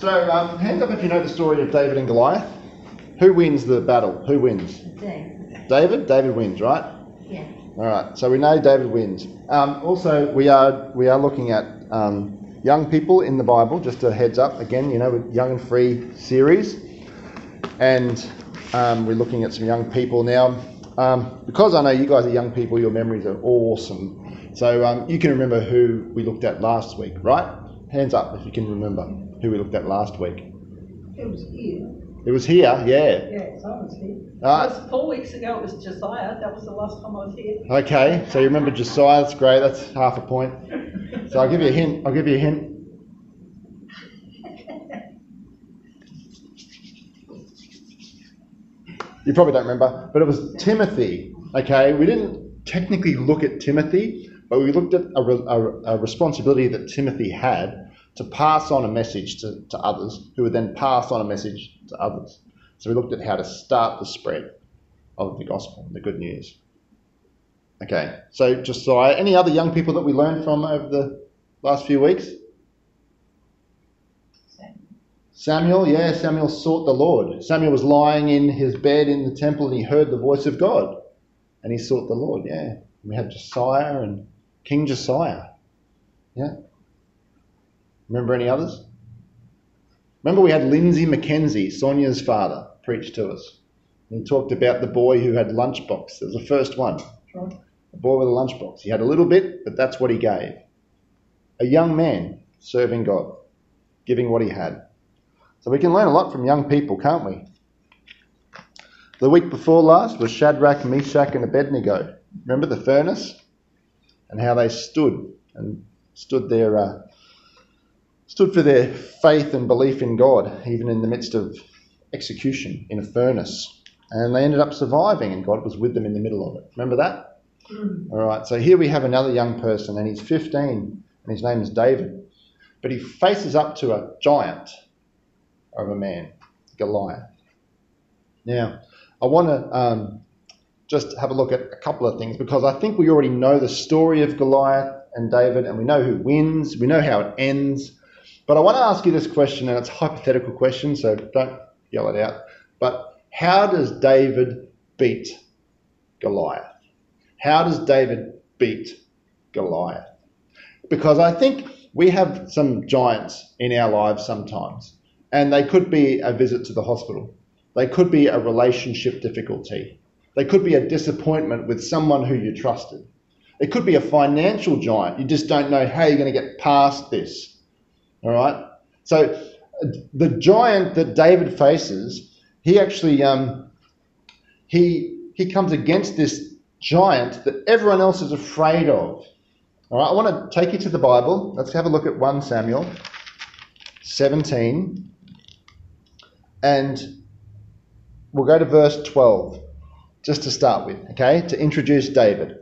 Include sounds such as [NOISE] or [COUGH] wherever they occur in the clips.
So, um, hands up if you know the story of David and Goliath. Who wins the battle? Who wins? Dave. David? David wins, right? Yeah. All right. So we know David wins. Um, also, we are we are looking at um, young people in the Bible. Just a heads up. Again, you know, with Young and Free series, and um, we're looking at some young people now. Um, because I know you guys are young people, your memories are awesome. So um, you can remember who we looked at last week, right? Hands up if you can remember who we looked at last week. It was here. It was here, yeah. Yeah, so I was here. Right. It was four weeks ago, it was Josiah. That was the last time I was here. Okay, so you remember Josiah, that's great, that's half a point. So I'll give you a hint, I'll give you a hint. You probably don't remember, but it was Timothy, okay? We didn't technically look at Timothy, but we looked at a, re- a, a responsibility that Timothy had to pass on a message to, to others, who would then pass on a message to others. So we looked at how to start the spread of the gospel, the good news. Okay, so Josiah, any other young people that we learned from over the last few weeks? Samuel, yeah, Samuel sought the Lord. Samuel was lying in his bed in the temple and he heard the voice of God and he sought the Lord, yeah. We had Josiah and King Josiah, yeah. Remember any others? Remember we had Lindsay Mackenzie, Sonia's father, preach to us. He talked about the boy who had lunchbox. It was the first one. Right. A boy with a lunchbox. He had a little bit, but that's what he gave. A young man serving God, giving what he had. So we can learn a lot from young people, can't we? The week before last was Shadrach, Meshach, and Abednego. Remember the furnace? And how they stood and stood there, uh, stood for their faith and belief in God, even in the midst of execution in a furnace. And they ended up surviving, and God was with them in the middle of it. Remember that? All right, so here we have another young person, and he's 15, and his name is David. But he faces up to a giant of a man, Goliath. Now, I want to um, just have a look at a couple of things because I think we already know the story of Goliath and David, and we know who wins, we know how it ends. But I want to ask you this question, and it's a hypothetical question, so don't yell it out. But how does David beat Goliath? How does David beat Goliath? Because I think we have some giants in our lives sometimes, and they could be a visit to the hospital, they could be a relationship difficulty, they could be a disappointment with someone who you trusted, it could be a financial giant. You just don't know how you're going to get past this. All right? So, the giant that David faces, he actually um, he he comes against this giant that everyone else is afraid of. All right, I want to take you to the Bible. Let's have a look at 1 Samuel 17. And we'll go to verse 12, just to start with, okay, to introduce David.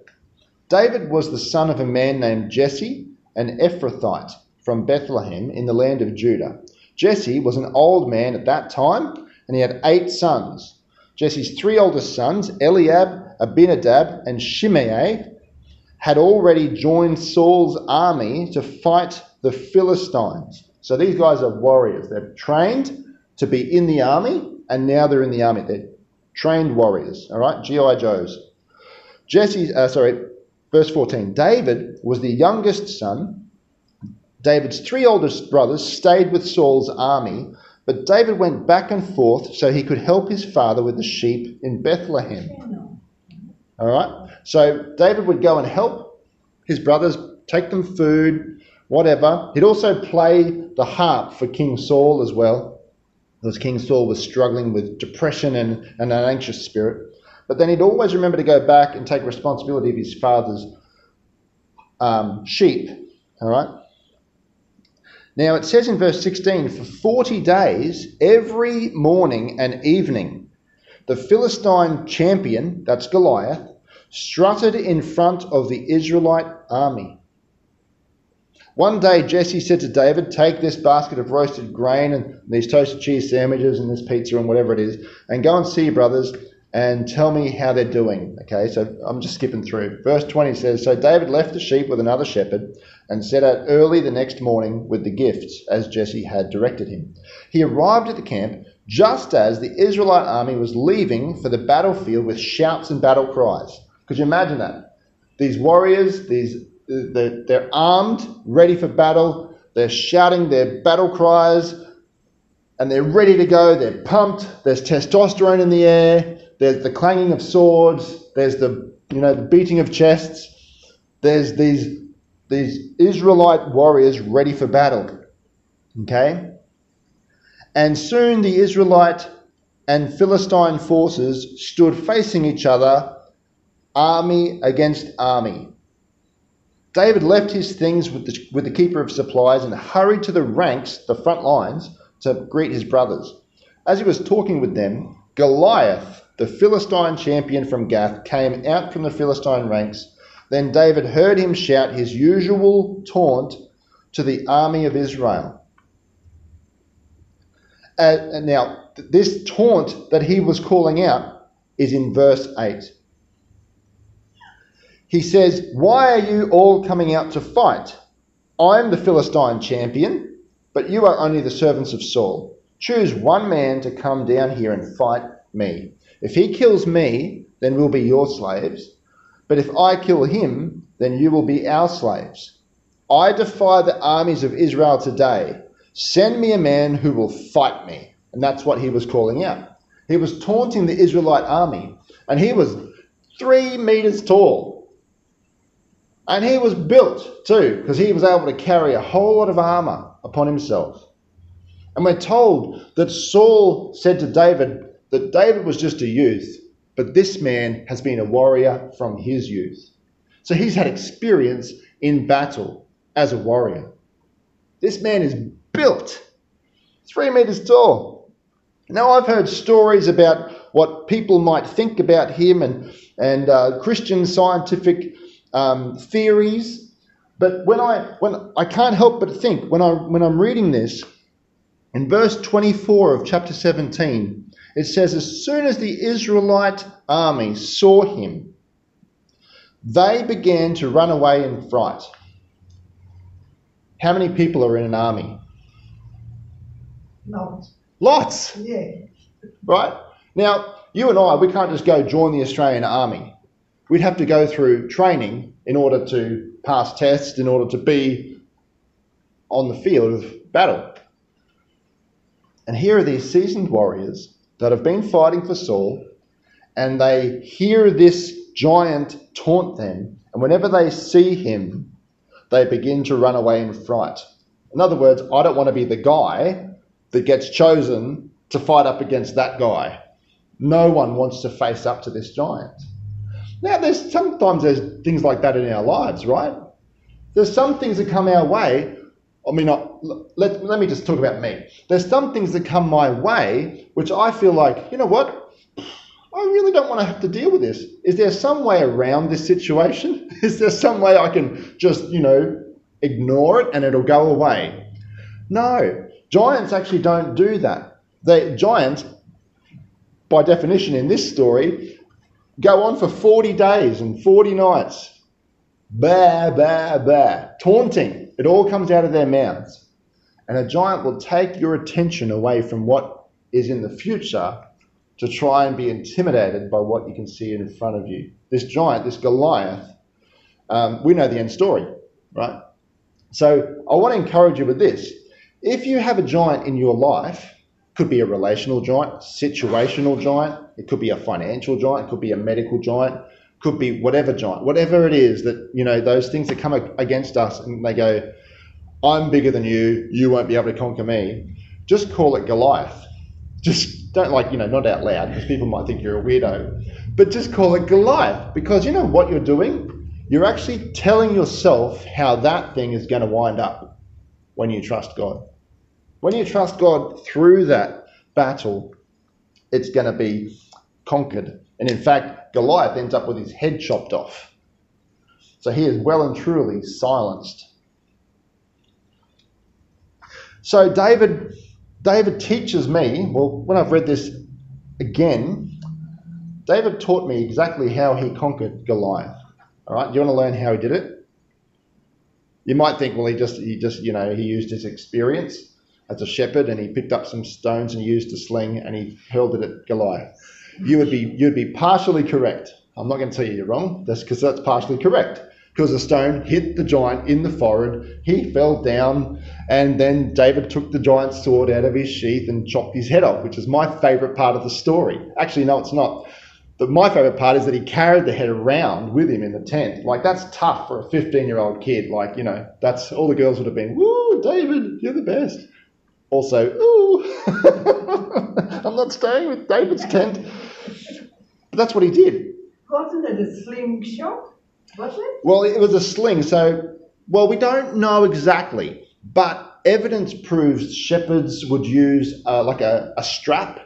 David was the son of a man named Jesse, an Ephrathite from Bethlehem in the land of Judah. Jesse was an old man at that time, and he had eight sons. Jesse's three oldest sons, Eliab, Abinadab, and Shimei, had already joined Saul's army to fight the Philistines. So these guys are warriors. They're trained to be in the army, and now they're in the army. They're trained warriors, all right? G.I. Joes. Jesse, uh, sorry, verse 14. David was the youngest son. David's three oldest brothers stayed with Saul's army, but David went back and forth so he could help his father with the sheep in Bethlehem. All right? So David would go and help his brothers, take them food, whatever. He'd also play the harp for King Saul as well, because King Saul was struggling with depression and, and an anxious spirit. But then he'd always remember to go back and take responsibility of his father's um, sheep. All right? Now it says in verse 16, for 40 days, every morning and evening, the Philistine champion, that's Goliath, strutted in front of the Israelite army. One day Jesse said to David, Take this basket of roasted grain and these toasted cheese sandwiches and this pizza and whatever it is, and go and see your brothers and tell me how they're doing. Okay, so I'm just skipping through. Verse 20 says So David left the sheep with another shepherd and set out early the next morning with the gifts, as Jesse had directed him. He arrived at the camp just as the Israelite army was leaving for the battlefield with shouts and battle cries. Could you imagine that? These warriors, these they're, armed, ready for battle. They're shouting their battle cries, and they're ready to go. They're pumped. There's testosterone in the air. There's the clanging of swords. There's the you know the beating of chests. There's these these Israelite warriors ready for battle. Okay? And soon the Israelite and Philistine forces stood facing each other, army against army. David left his things with the, with the keeper of supplies and hurried to the ranks, the front lines, to greet his brothers. As he was talking with them, Goliath, the Philistine champion from Gath, came out from the Philistine ranks. Then David heard him shout his usual taunt to the army of Israel. Uh, now, this taunt that he was calling out is in verse 8. He says, Why are you all coming out to fight? I'm the Philistine champion, but you are only the servants of Saul. Choose one man to come down here and fight me. If he kills me, then we'll be your slaves. But if I kill him, then you will be our slaves. I defy the armies of Israel today. Send me a man who will fight me. And that's what he was calling out. He was taunting the Israelite army, and he was three meters tall. And he was built too, because he was able to carry a whole lot of armor upon himself. And we're told that Saul said to David that David was just a youth, but this man has been a warrior from his youth. So he's had experience in battle as a warrior. This man is built, three meters tall. Now, I've heard stories about what people might think about him and, and uh, Christian scientific um, theories. But when I, when I can't help but think, when, I, when I'm reading this, in verse 24 of chapter 17, it says, As soon as the Israelite army saw him, they began to run away in fright. How many people are in an army? Lots. Lots, Yeah. right? Now, you and I, we can't just go join the Australian Army. We'd have to go through training in order to pass tests, in order to be on the field of battle. And here are these seasoned warriors that have been fighting for Saul, and they hear this giant taunt them, and whenever they see him, they begin to run away in fright. In other words, I don't want to be the guy that gets chosen to fight up against that guy. No one wants to face up to this giant. Now, there's sometimes there's things like that in our lives, right? There's some things that come our way. I mean, let, let me just talk about me. There's some things that come my way which I feel like, you know what? I really don't want to have to deal with this. Is there some way around this situation? [LAUGHS] Is there some way I can just, you know, ignore it and it'll go away? No. Giants actually don't do that. The giants, by definition in this story, go on for 40 days and 40 nights. Bah, bah, bah. Taunting. It all comes out of their mouths. And a giant will take your attention away from what is in the future to try and be intimidated by what you can see in front of you. This giant, this Goliath, um, we know the end story, right? So I want to encourage you with this. If you have a giant in your life, could be a relational giant, situational giant, it could be a financial giant, it could be a medical giant, could be whatever giant, whatever it is that, you know, those things that come against us and they go, I'm bigger than you, you won't be able to conquer me. Just call it Goliath. Just don't like, you know, not out loud because people might think you're a weirdo, but just call it Goliath because you know what you're doing? You're actually telling yourself how that thing is going to wind up when you trust God. When you trust God through that battle, it's going to be conquered. And in fact, Goliath ends up with his head chopped off. So he is well and truly silenced. So David, David teaches me, well, when I've read this again, David taught me exactly how he conquered Goliath. All right, do you want to learn how he did it? You might think, well, he just, he just, you know, he used his experience as a shepherd and he picked up some stones and used a sling and he hurled it at Goliath. You would be, you'd be partially correct. I'm not going to tell you you're wrong. That's because that's partially correct. Because the stone hit the giant in the forehead, he fell down, and then David took the giant's sword out of his sheath and chopped his head off, which is my favourite part of the story. Actually, no, it's not. But my favourite part is that he carried the head around with him in the tent. Like, that's tough for a 15 year old kid. Like, you know, that's all the girls would have been, woo, David, you're the best. Also, ooh, [LAUGHS] I'm not staying with David's tent. But that's what he did. Wasn't it a slingshot? Was it? Well, it was a sling. So, well, we don't know exactly, but evidence proves shepherds would use uh, like a, a strap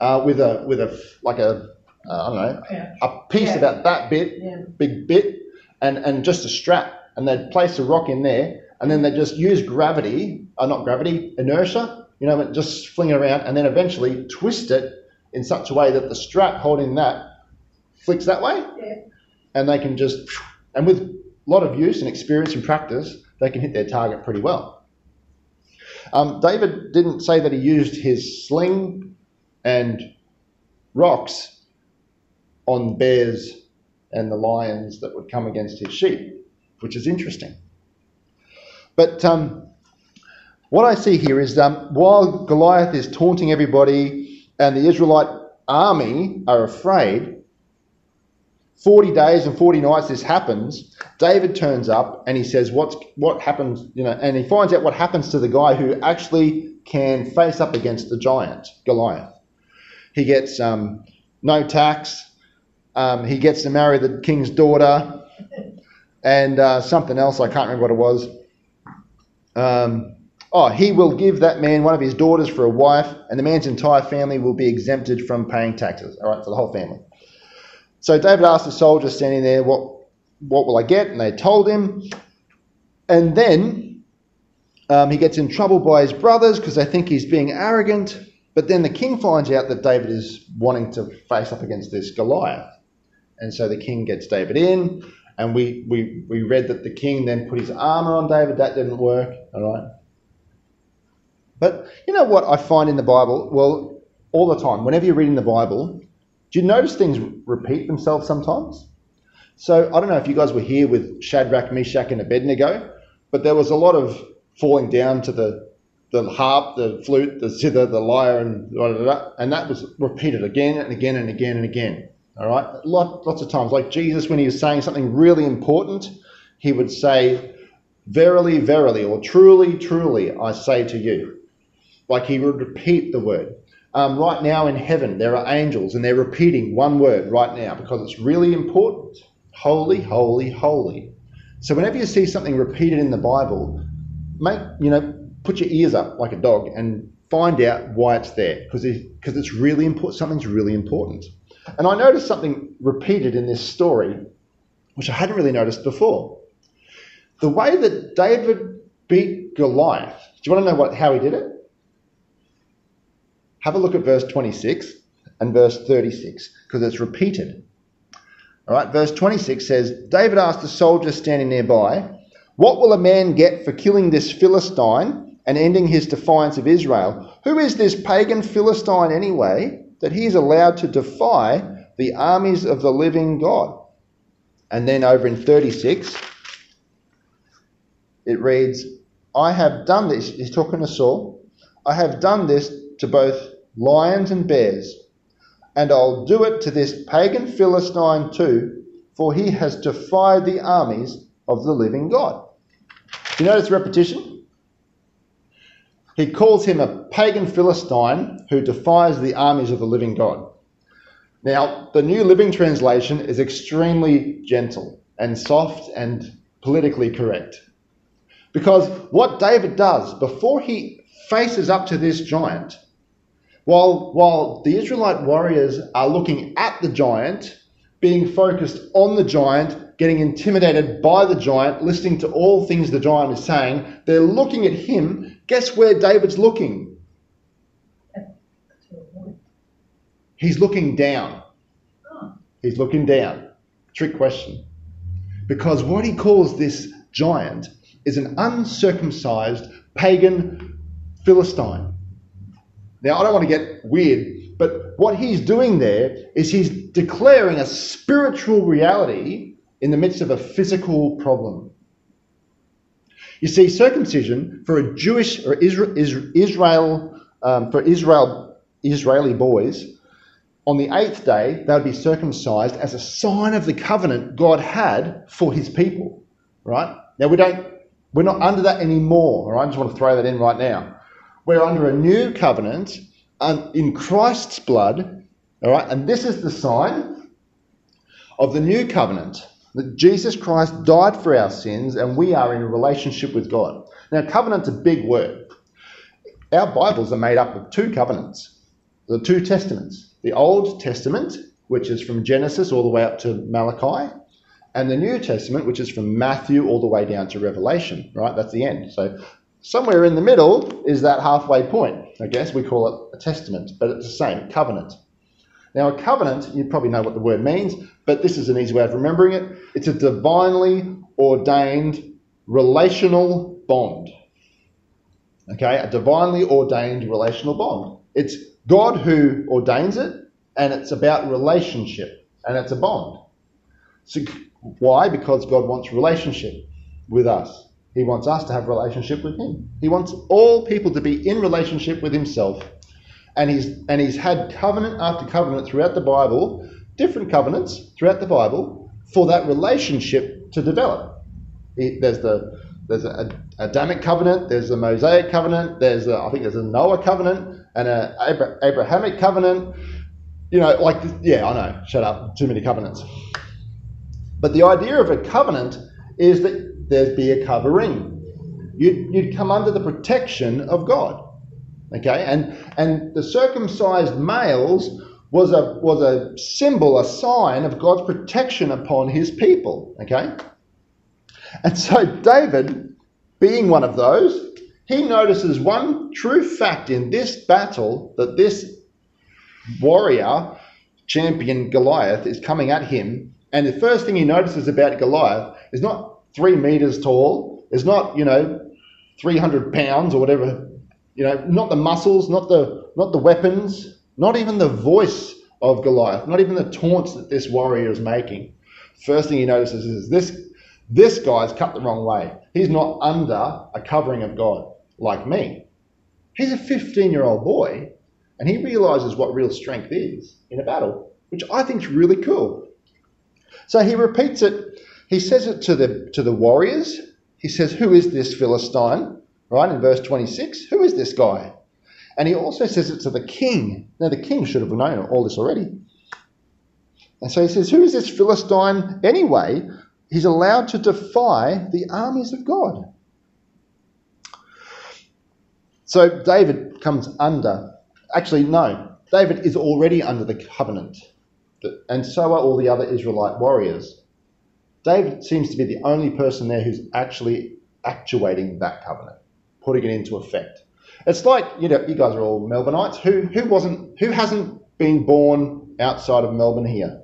uh, with a with a like a uh, I don't know Yeah. a piece Yeah. about that bit, Yeah. big bit, and and just a strap, and they'd place a rock in there, and then they just use gravity, uh, not gravity, inertia, you know, just fling it around, and then eventually twist it in such a way that the strap holding that flicks that way, Yeah. and they can just, and with a lot of use and experience and practice, they can hit their target pretty well. Um, David didn't say that he used his sling and rocks on bears and the lions that would come against his sheep, which is interesting. But um, what I see here is um, while Goliath is taunting everybody and the Israelite army are afraid, 40 days and 40 nights this happens, David turns up and he says, What's, What happens? You know, and he finds out what happens to the guy who actually can face up against the giant, Goliath. He gets um, no tax, um, he gets to marry the king's daughter, and uh, something else, I can't remember what it was. Um, oh, he will give that man one of his daughters for a wife, and the man's entire family will be exempted from paying taxes. All right, for the whole family. So David asked the soldiers standing there, "What, what will I get?" And they told him. And then um, he gets in trouble by his brothers because they think he's being arrogant. But then the king finds out that David is wanting to face up against this Goliath, and so the king gets David in. And we, we, we read that the king then put his armor on David. That didn't work. All right. But you know what I find in the Bible? Well, all the time, whenever you're reading the Bible, do you notice things repeat themselves sometimes? So I don't know if you guys were here with Shadrach, Meshach, and Abednego, but there was a lot of falling down to the the harp, the flute, the zither, the lyre, and da, da, da, and that was repeated again and again and again and again. All right, Lot, lots of times. Like Jesus, when he was saying something really important, he would say, "Verily, verily," or "Truly, truly, I say to you." Like he would repeat the word. Um, right now in heaven, there are angels, and they're repeating one word right now because it's really important. Holy, holy, holy. So whenever you see something repeated in the Bible, make you know, put your ears up like a dog and find out why it's there because because it's really important. Something's really important. And I noticed something repeated in this story, which I hadn't really noticed before. The way that David beat Goliath. Do you want to know what how he did it? Have a look at verse 26 and verse 36 because it's repeated. All right, verse 26 says David asked the soldiers standing nearby, What will a man get for killing this Philistine and ending his defiance of Israel? Who is this pagan Philistine anyway that he is allowed to defy the armies of the living God? And then over in 36, it reads, I have done this, he's talking to Saul, I have done this to both lions and bears, and I'll do it to this pagan Philistine too, for he has defied the armies of the living God. Do You notice repetition? He calls him a pagan Philistine who defies the armies of the living God. Now, the New Living Translation is extremely gentle and soft and politically correct. Because what David does before he faces up to this giant, while, while the Israelite warriors are looking at the giant, being focused on the giant, getting intimidated by the giant, listening to all things the giant is saying, they're looking at him. Guess where David's looking? He's looking down. He's looking down. Trick question. Because what he calls this giant is an uncircumcised pagan Philistine. Now, I don't want to get weird, but what he's doing there is he's declaring a spiritual reality in the midst of a physical problem. You see, circumcision for a Jewish or Israel, um, for Israel Israeli boys, on the eighth day they would be circumcised as a sign of the covenant God had for His people. Right now, we don't, we're not under that anymore. All right, I just want to throw that in right now. We're under a new covenant in Christ's blood. All right, and this is the sign of the new covenant that Jesus Christ died for our sins and we are in a relationship with God. Now, covenant's a big word. Our Bibles are made up of two covenants, the two testaments. The Old Testament, which is from Genesis all the way up to Malachi, and the New Testament, which is from Matthew all the way down to Revelation, right? That's the end. So somewhere in the middle is that halfway point. I guess we call it a testament, but it's the same, covenant. Now, a covenant, you probably know what the word means, but this is an easy way of remembering it. It's a divinely ordained relational bond. Okay, a divinely ordained relational bond. It's God who ordains it, and it's about relationship, and it's a bond. So, why? Because God wants relationship with us. He wants us to have relationship with Him. He wants all people to be in relationship with Himself and he's and he's had covenant after covenant throughout the Bible, different covenants throughout the Bible for that relationship to develop. there's the there's an Adamic covenant, there's a Mosaic covenant, there's a, I think there's a Noah covenant and an Abrahamic covenant. You know, like yeah, I know. Shut up. Too many covenants. But the idea of a covenant is that there'd be a covering. You'd, you'd come under the protection of God. Okay, and and the circumcised males was a was a symbol, a sign of God's protection upon His people. Okay, and so David, being one of those, he notices one true fact in this battle that this warrior champion Goliath is coming at him, and the first thing he notices about Goliath is not three meters tall, is not you know 300 pounds or whatever you know, not the muscles, not the not the weapons, not even the voice of Goliath, not even the taunts that this warrior is making. First thing he notices is this this guy's cut the wrong way. He's not under a covering of God like me. He's a 15 year old boy and he realizes what real strength is in a battle, which I think is really cool. So he repeats it. He says it to the to the warriors. He says, Who is this Philistine? right, in verse 26. Who is this guy? And he also says it to the king. Now, the king should have known all this already. And so he says, Who is this Philistine anyway? He's allowed to defy the armies of God. So David comes under, actually, no, David is already under the covenant, and so are all the other Israelite warriors. David seems to be the only person there who's actually actuating that covenant putting it into effect. It's like you know, you guys are all Melbourneites. Who who wasn't who hasn't been born outside of Melbourne here?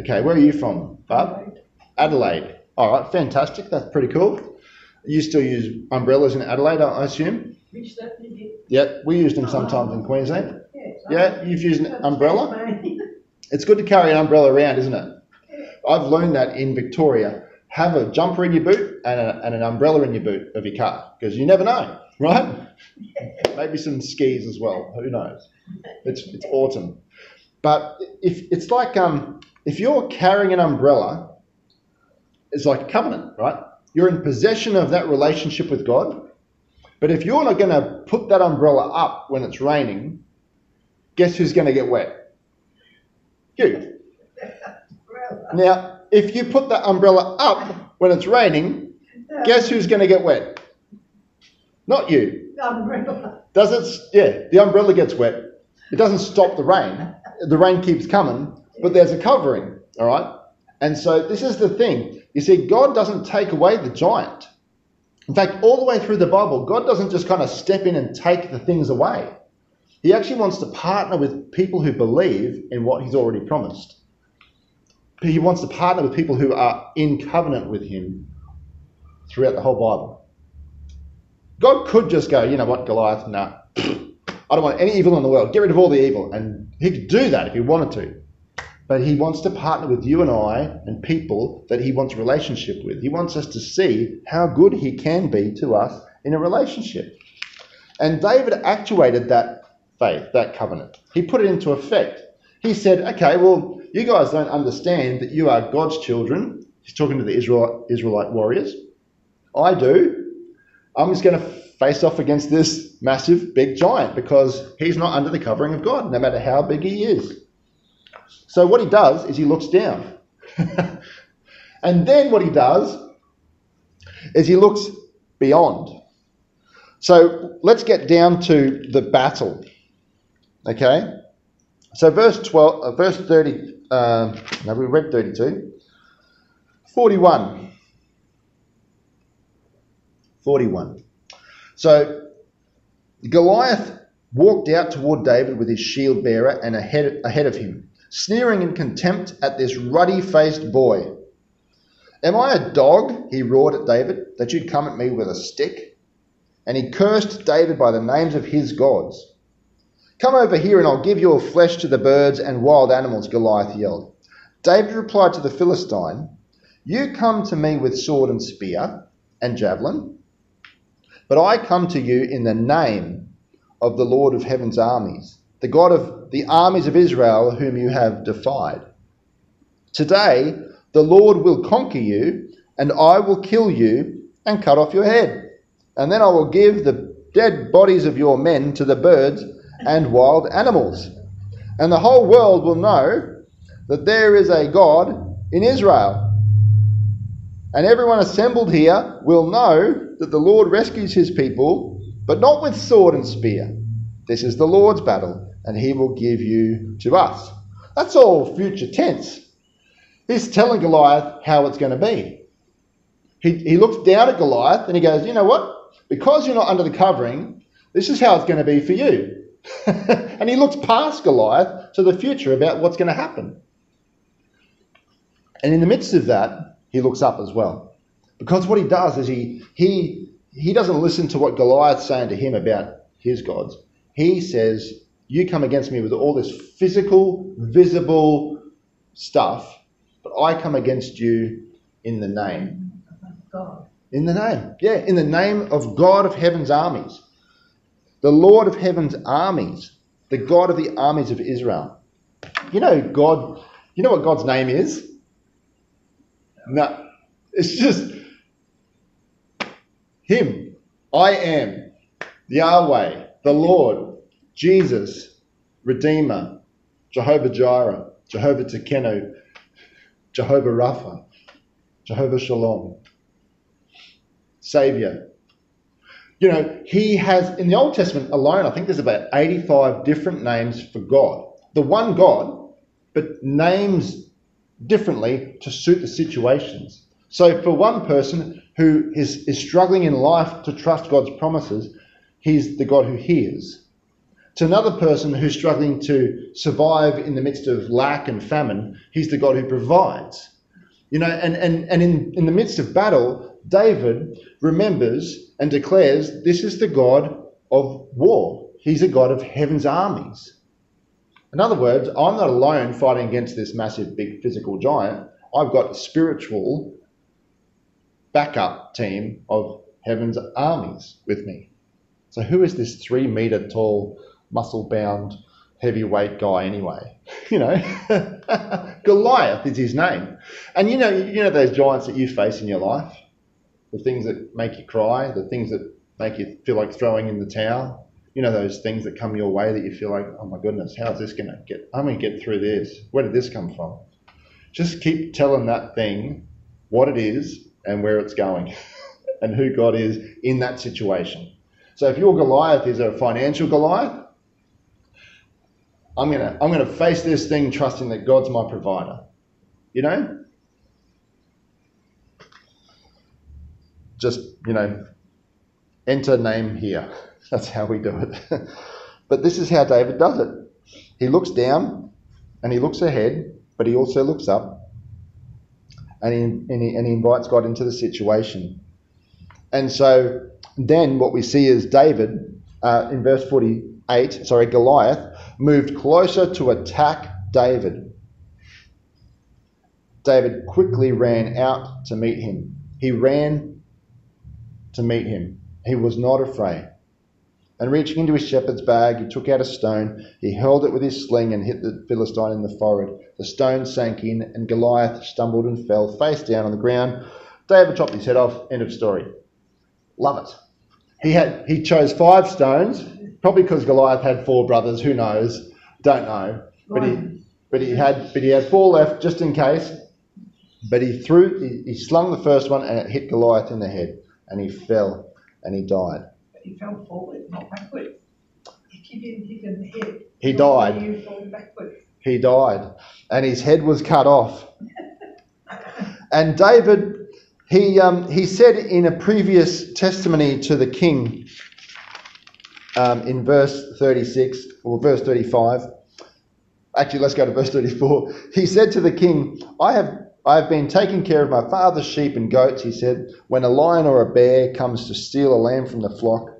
Okay, where are you from, Barb? Adelaide. All right, fantastic. That's pretty cool. You still use umbrellas in Adelaide, I assume. Yeah, we use them sometimes in Queensland. Yeah, you've used an umbrella. It's good to carry an umbrella around, isn't it? I've learned that in Victoria have a jumper in your boot and, a, and an umbrella in your boot of your car because you never know, right? [LAUGHS] Maybe some skis as well. Who knows? It's it's autumn, but if it's like um, if you're carrying an umbrella, it's like a covenant, right? You're in possession of that relationship with God. But if you're not going to put that umbrella up when it's raining, guess who's going to get wet? You. Now, if you put that umbrella up when it's raining, guess who's going to get wet? Not you. The umbrella. Does it? Yeah, the umbrella gets wet. It doesn't stop the rain. The rain keeps coming, but there's a covering, all right? And so this is the thing. You see, God doesn't take away the giant. In fact, all the way through the Bible, God doesn't just kind of step in and take the things away. He actually wants to partner with people who believe in what He's already promised. He wants to partner with people who are in covenant with him throughout the whole Bible. God could just go, you know what, Goliath, nah, [CLEARS THROAT] I don't want any evil in the world. Get rid of all the evil. And he could do that if he wanted to. But he wants to partner with you and I and people that he wants a relationship with. He wants us to see how good he can be to us in a relationship. And David actuated that faith, that covenant. He put it into effect. He said, okay, well, you guys don't understand that you are God's children. He's talking to the Israel, Israelite warriors. I do. I'm just going to face off against this massive, big giant because he's not under the covering of God, no matter how big he is. So what he does is he looks down. [LAUGHS] and then what he does is he looks beyond. So let's get down to the battle. Okay? So verse 12, uh, verse 30, uh, no, we read 32. 41. 41. So Goliath walked out toward David with his shield bearer and ahead, ahead of him, sneering in contempt at this ruddy faced boy. Am I a dog, he roared at David, that you'd come at me with a stick? And he cursed David by the names of his gods. Come over here and I'll give your flesh to the birds and wild animals, Goliath yelled. David replied to the Philistine, You come to me with sword and spear and javelin, but I come to you in the name of the Lord of heaven's armies, the God of the armies of Israel, whom you have defied. Today, the Lord will conquer you, and I will kill you and cut off your head. And then I will give the dead bodies of your men to the birds and wild animals. And the whole world will know that there is a God in Israel. And everyone assembled here will know that the Lord rescues his people, but not with sword and spear. This is the Lord's battle, and he will give you to us. That's all future tense. He's telling Goliath how it's going to be. He, he looks down at Goliath and he goes, You know what? Because you're not under the covering, this is how it's going to be for you. [LAUGHS] and he looks past Goliath to the future about what's going to happen. And in the midst of that, he looks up as well. Because what he does is he, he, he doesn't listen to what Goliath's saying to him about his gods. He says, You come against me with all this physical, visible stuff, but I come against you in the name. God. In the name. Yeah, in the name of God of heaven's armies the Lord of heaven's armies, the God of the armies of Israel. You know, God, you know what God's name is? No, it's just Him. I am Yahweh, the Lord, Jesus, Redeemer, Jehovah Jireh, Jehovah Tsidkenu, Jehovah Rapha, Jehovah Shalom, Savior, you know, he has, in the Old Testament alone, I think there's about 85 different names for God. The one God, but names differently to suit the situations. So for one person who is, is struggling in life to trust God's promises, he's the God who hears. To another person who's struggling to survive in the midst of lack and famine, he's the God who provides. You know, and, and, and in, in the midst of battle, David remembers and declares this is the God of war. He's a God of heaven's armies. In other words, I'm not alone fighting against this massive, big physical giant. I've got a spiritual backup team of heaven's armies with me. So, who is this three meter tall, muscle bound, heavyweight guy anyway? [LAUGHS] You know, [LAUGHS] Goliath is his name. And you know, you know those giants that you face in your life? The things that make you cry, the things that make you feel like throwing in the towel. You know those things that come your way that you feel like, oh my goodness, how's this to get? I'm to get through this. Where did this come from? Just keep telling that thing what it is and where it's going, [LAUGHS] and who God is in that situation. So if your Goliath is a financial Goliath, I'm gonna I'm gonna face this thing trusting that God's my provider. You know, just, you know, enter name here. [LAUGHS] That's how we do it. [LAUGHS] but this is how David does it. He looks down and he looks ahead, but he also looks up and he, and he, and he invites God into the situation. And so then what we see is David uh, in verse 48, sorry, Goliath moved closer to attack David. David quickly ran out to meet him. He ran to meet him. He was not afraid. And reaching into his shepherd's bag, he took out a stone. He hurled it with his sling and hit the Philistine in the forehead. The stone sank in, and Goliath stumbled and fell face down on the ground. David chopped his head off. End of story. Love it. He had he chose five stones, probably because Goliath had four brothers. Who knows? Don't know. But he but he had but he had four left just in case. But he threw he, he slung the first one and it hit Goliath in the head, and he fell and he died. But he fell forward, not backward. If you didn't hit him the head, He died. You fall backward. He died, and his head was cut off. [LAUGHS] And David, he, um, he said in a previous testimony to the king, um, in verse 36 or verse 35, actually, let's go to verse 34. He said to the king, I have, I have been taking care of my father's sheep and goats, he said. When a lion or a bear comes to steal a lamb from the flock,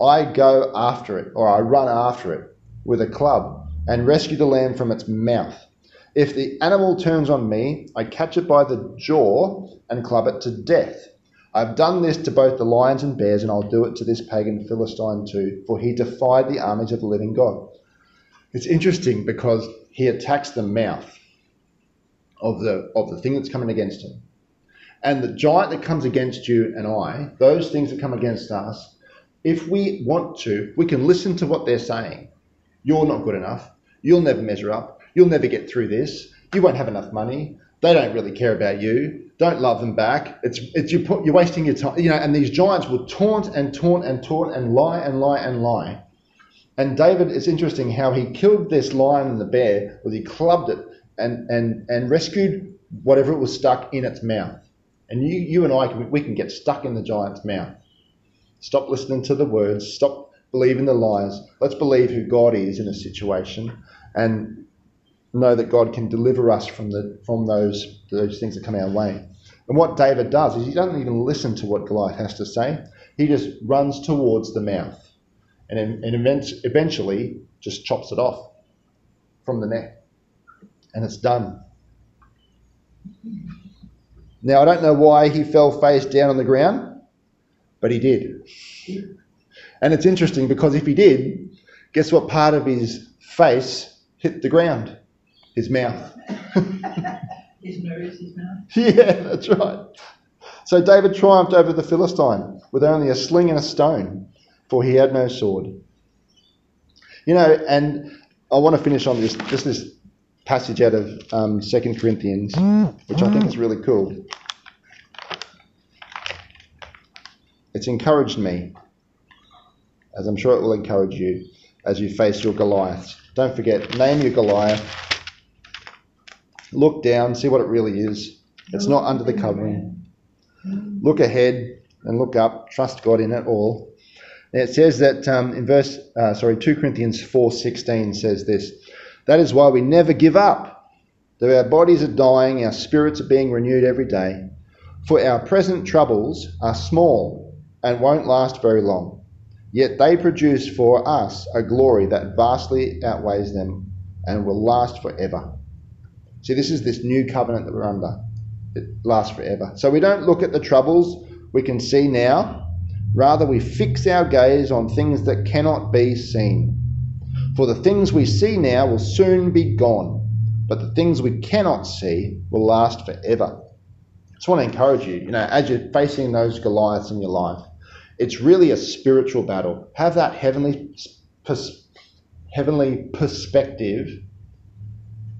I go after it, or I run after it with a club and rescue the lamb from its mouth. If the animal turns on me, I catch it by the jaw and club it to death. I've done this to both the lions and bears, and I'll do it to this pagan Philistine too, for he defied the armies of the living God. It's interesting because he attacks the mouth of the of the thing that's coming against him. And the giant that comes against you and I, those things that come against us, if we want to, we can listen to what they're saying. You're not good enough. You'll never measure up. You'll never get through this. You won't have enough money. They don't really care about you. Don't love them back. It's it's you put you're wasting your time. You know, and these giants will taunt and taunt and taunt and lie and lie and lie. And David, it's interesting how he killed this lion and the bear, was he clubbed it and and and rescued whatever it was stuck in its mouth. And you you and I can, we can get stuck in the giant's mouth. Stop listening to the words. Stop believing the lies. Let's believe who God is in a situation, and know that God can deliver us from the from those those things that come our way. And what David does is he doesn't even listen to what Goliath has to say. He just runs towards the mouth, and and eventually just chops it off from the neck, and it's done. Now I don't know why he fell face down on the ground, but he did. And it's interesting because if he did, guess what part of his face hit the ground? His mouth. [LAUGHS] His nose, his mouth. [LAUGHS] yeah, that's right. So David triumphed over the Philistine with only a sling and a stone, for he had no sword. You know, and I want to finish on this just this passage out of um, 2 Corinthians, which I think is really cool. It's encouraged me, as I'm sure it will encourage you as you face your Goliaths. Don't forget, name your Goliath. Look down, see what it really is. It's not under the covering. Look ahead and look up. Trust God in it all. It says that um, in verse, uh, sorry, 2 Corinthians 4:16 says this. That is why we never give up. Though our bodies are dying, our spirits are being renewed every day. For our present troubles are small and won't last very long. Yet they produce for us a glory that vastly outweighs them and will last forever. See, this is this new covenant that we're under. It lasts forever. So we don't look at the troubles we can see now. Rather, we fix our gaze on things that cannot be seen. For the things we see now will soon be gone, but the things we cannot see will last forever. I just want to encourage you, you know, as you're facing those Goliaths in your life, it's really a spiritual battle. Have that heavenly, pers- heavenly perspective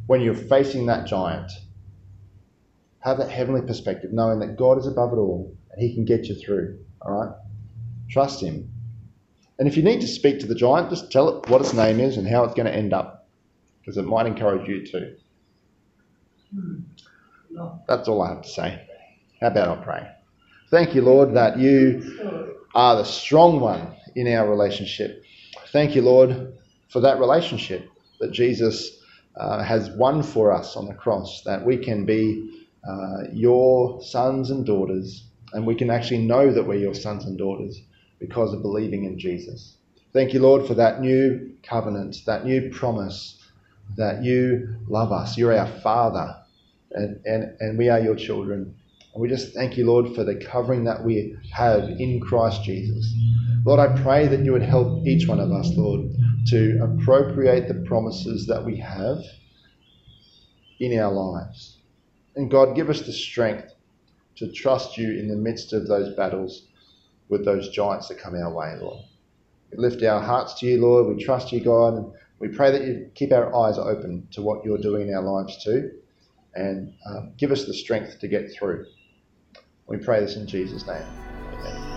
when you're facing that giant. Have that heavenly perspective, knowing that God is above it all and He can get you through. All right? Trust Him. And if you need to speak to the giant, just tell it what its name is and how it's going to end up, because it might encourage you too. That's all I have to say. How about I pray? Thank you, Lord, that you are the strong one in our relationship. Thank you, Lord, for that relationship that Jesus uh, has won for us on the cross, that we can be uh, your sons and daughters, and we can actually know that we're your sons and daughters because of believing in Jesus. Thank you, Lord, for that new covenant, that new promise that you love us. You're our Father, and, and, and we are your children. And we just thank you, Lord, for the covering that we have in Christ Jesus. Lord, I pray that you would help each one of us, Lord, to appropriate the promises that we have in our lives. And God, give us the strength to trust you in the midst of those battles with those giants that come our way, Lord. We lift our hearts to you, Lord. We trust you, God, and we pray that you keep our eyes open to what you're doing in our lives too, and um, give us the strength to get through. We pray this in Jesus' name. Amen.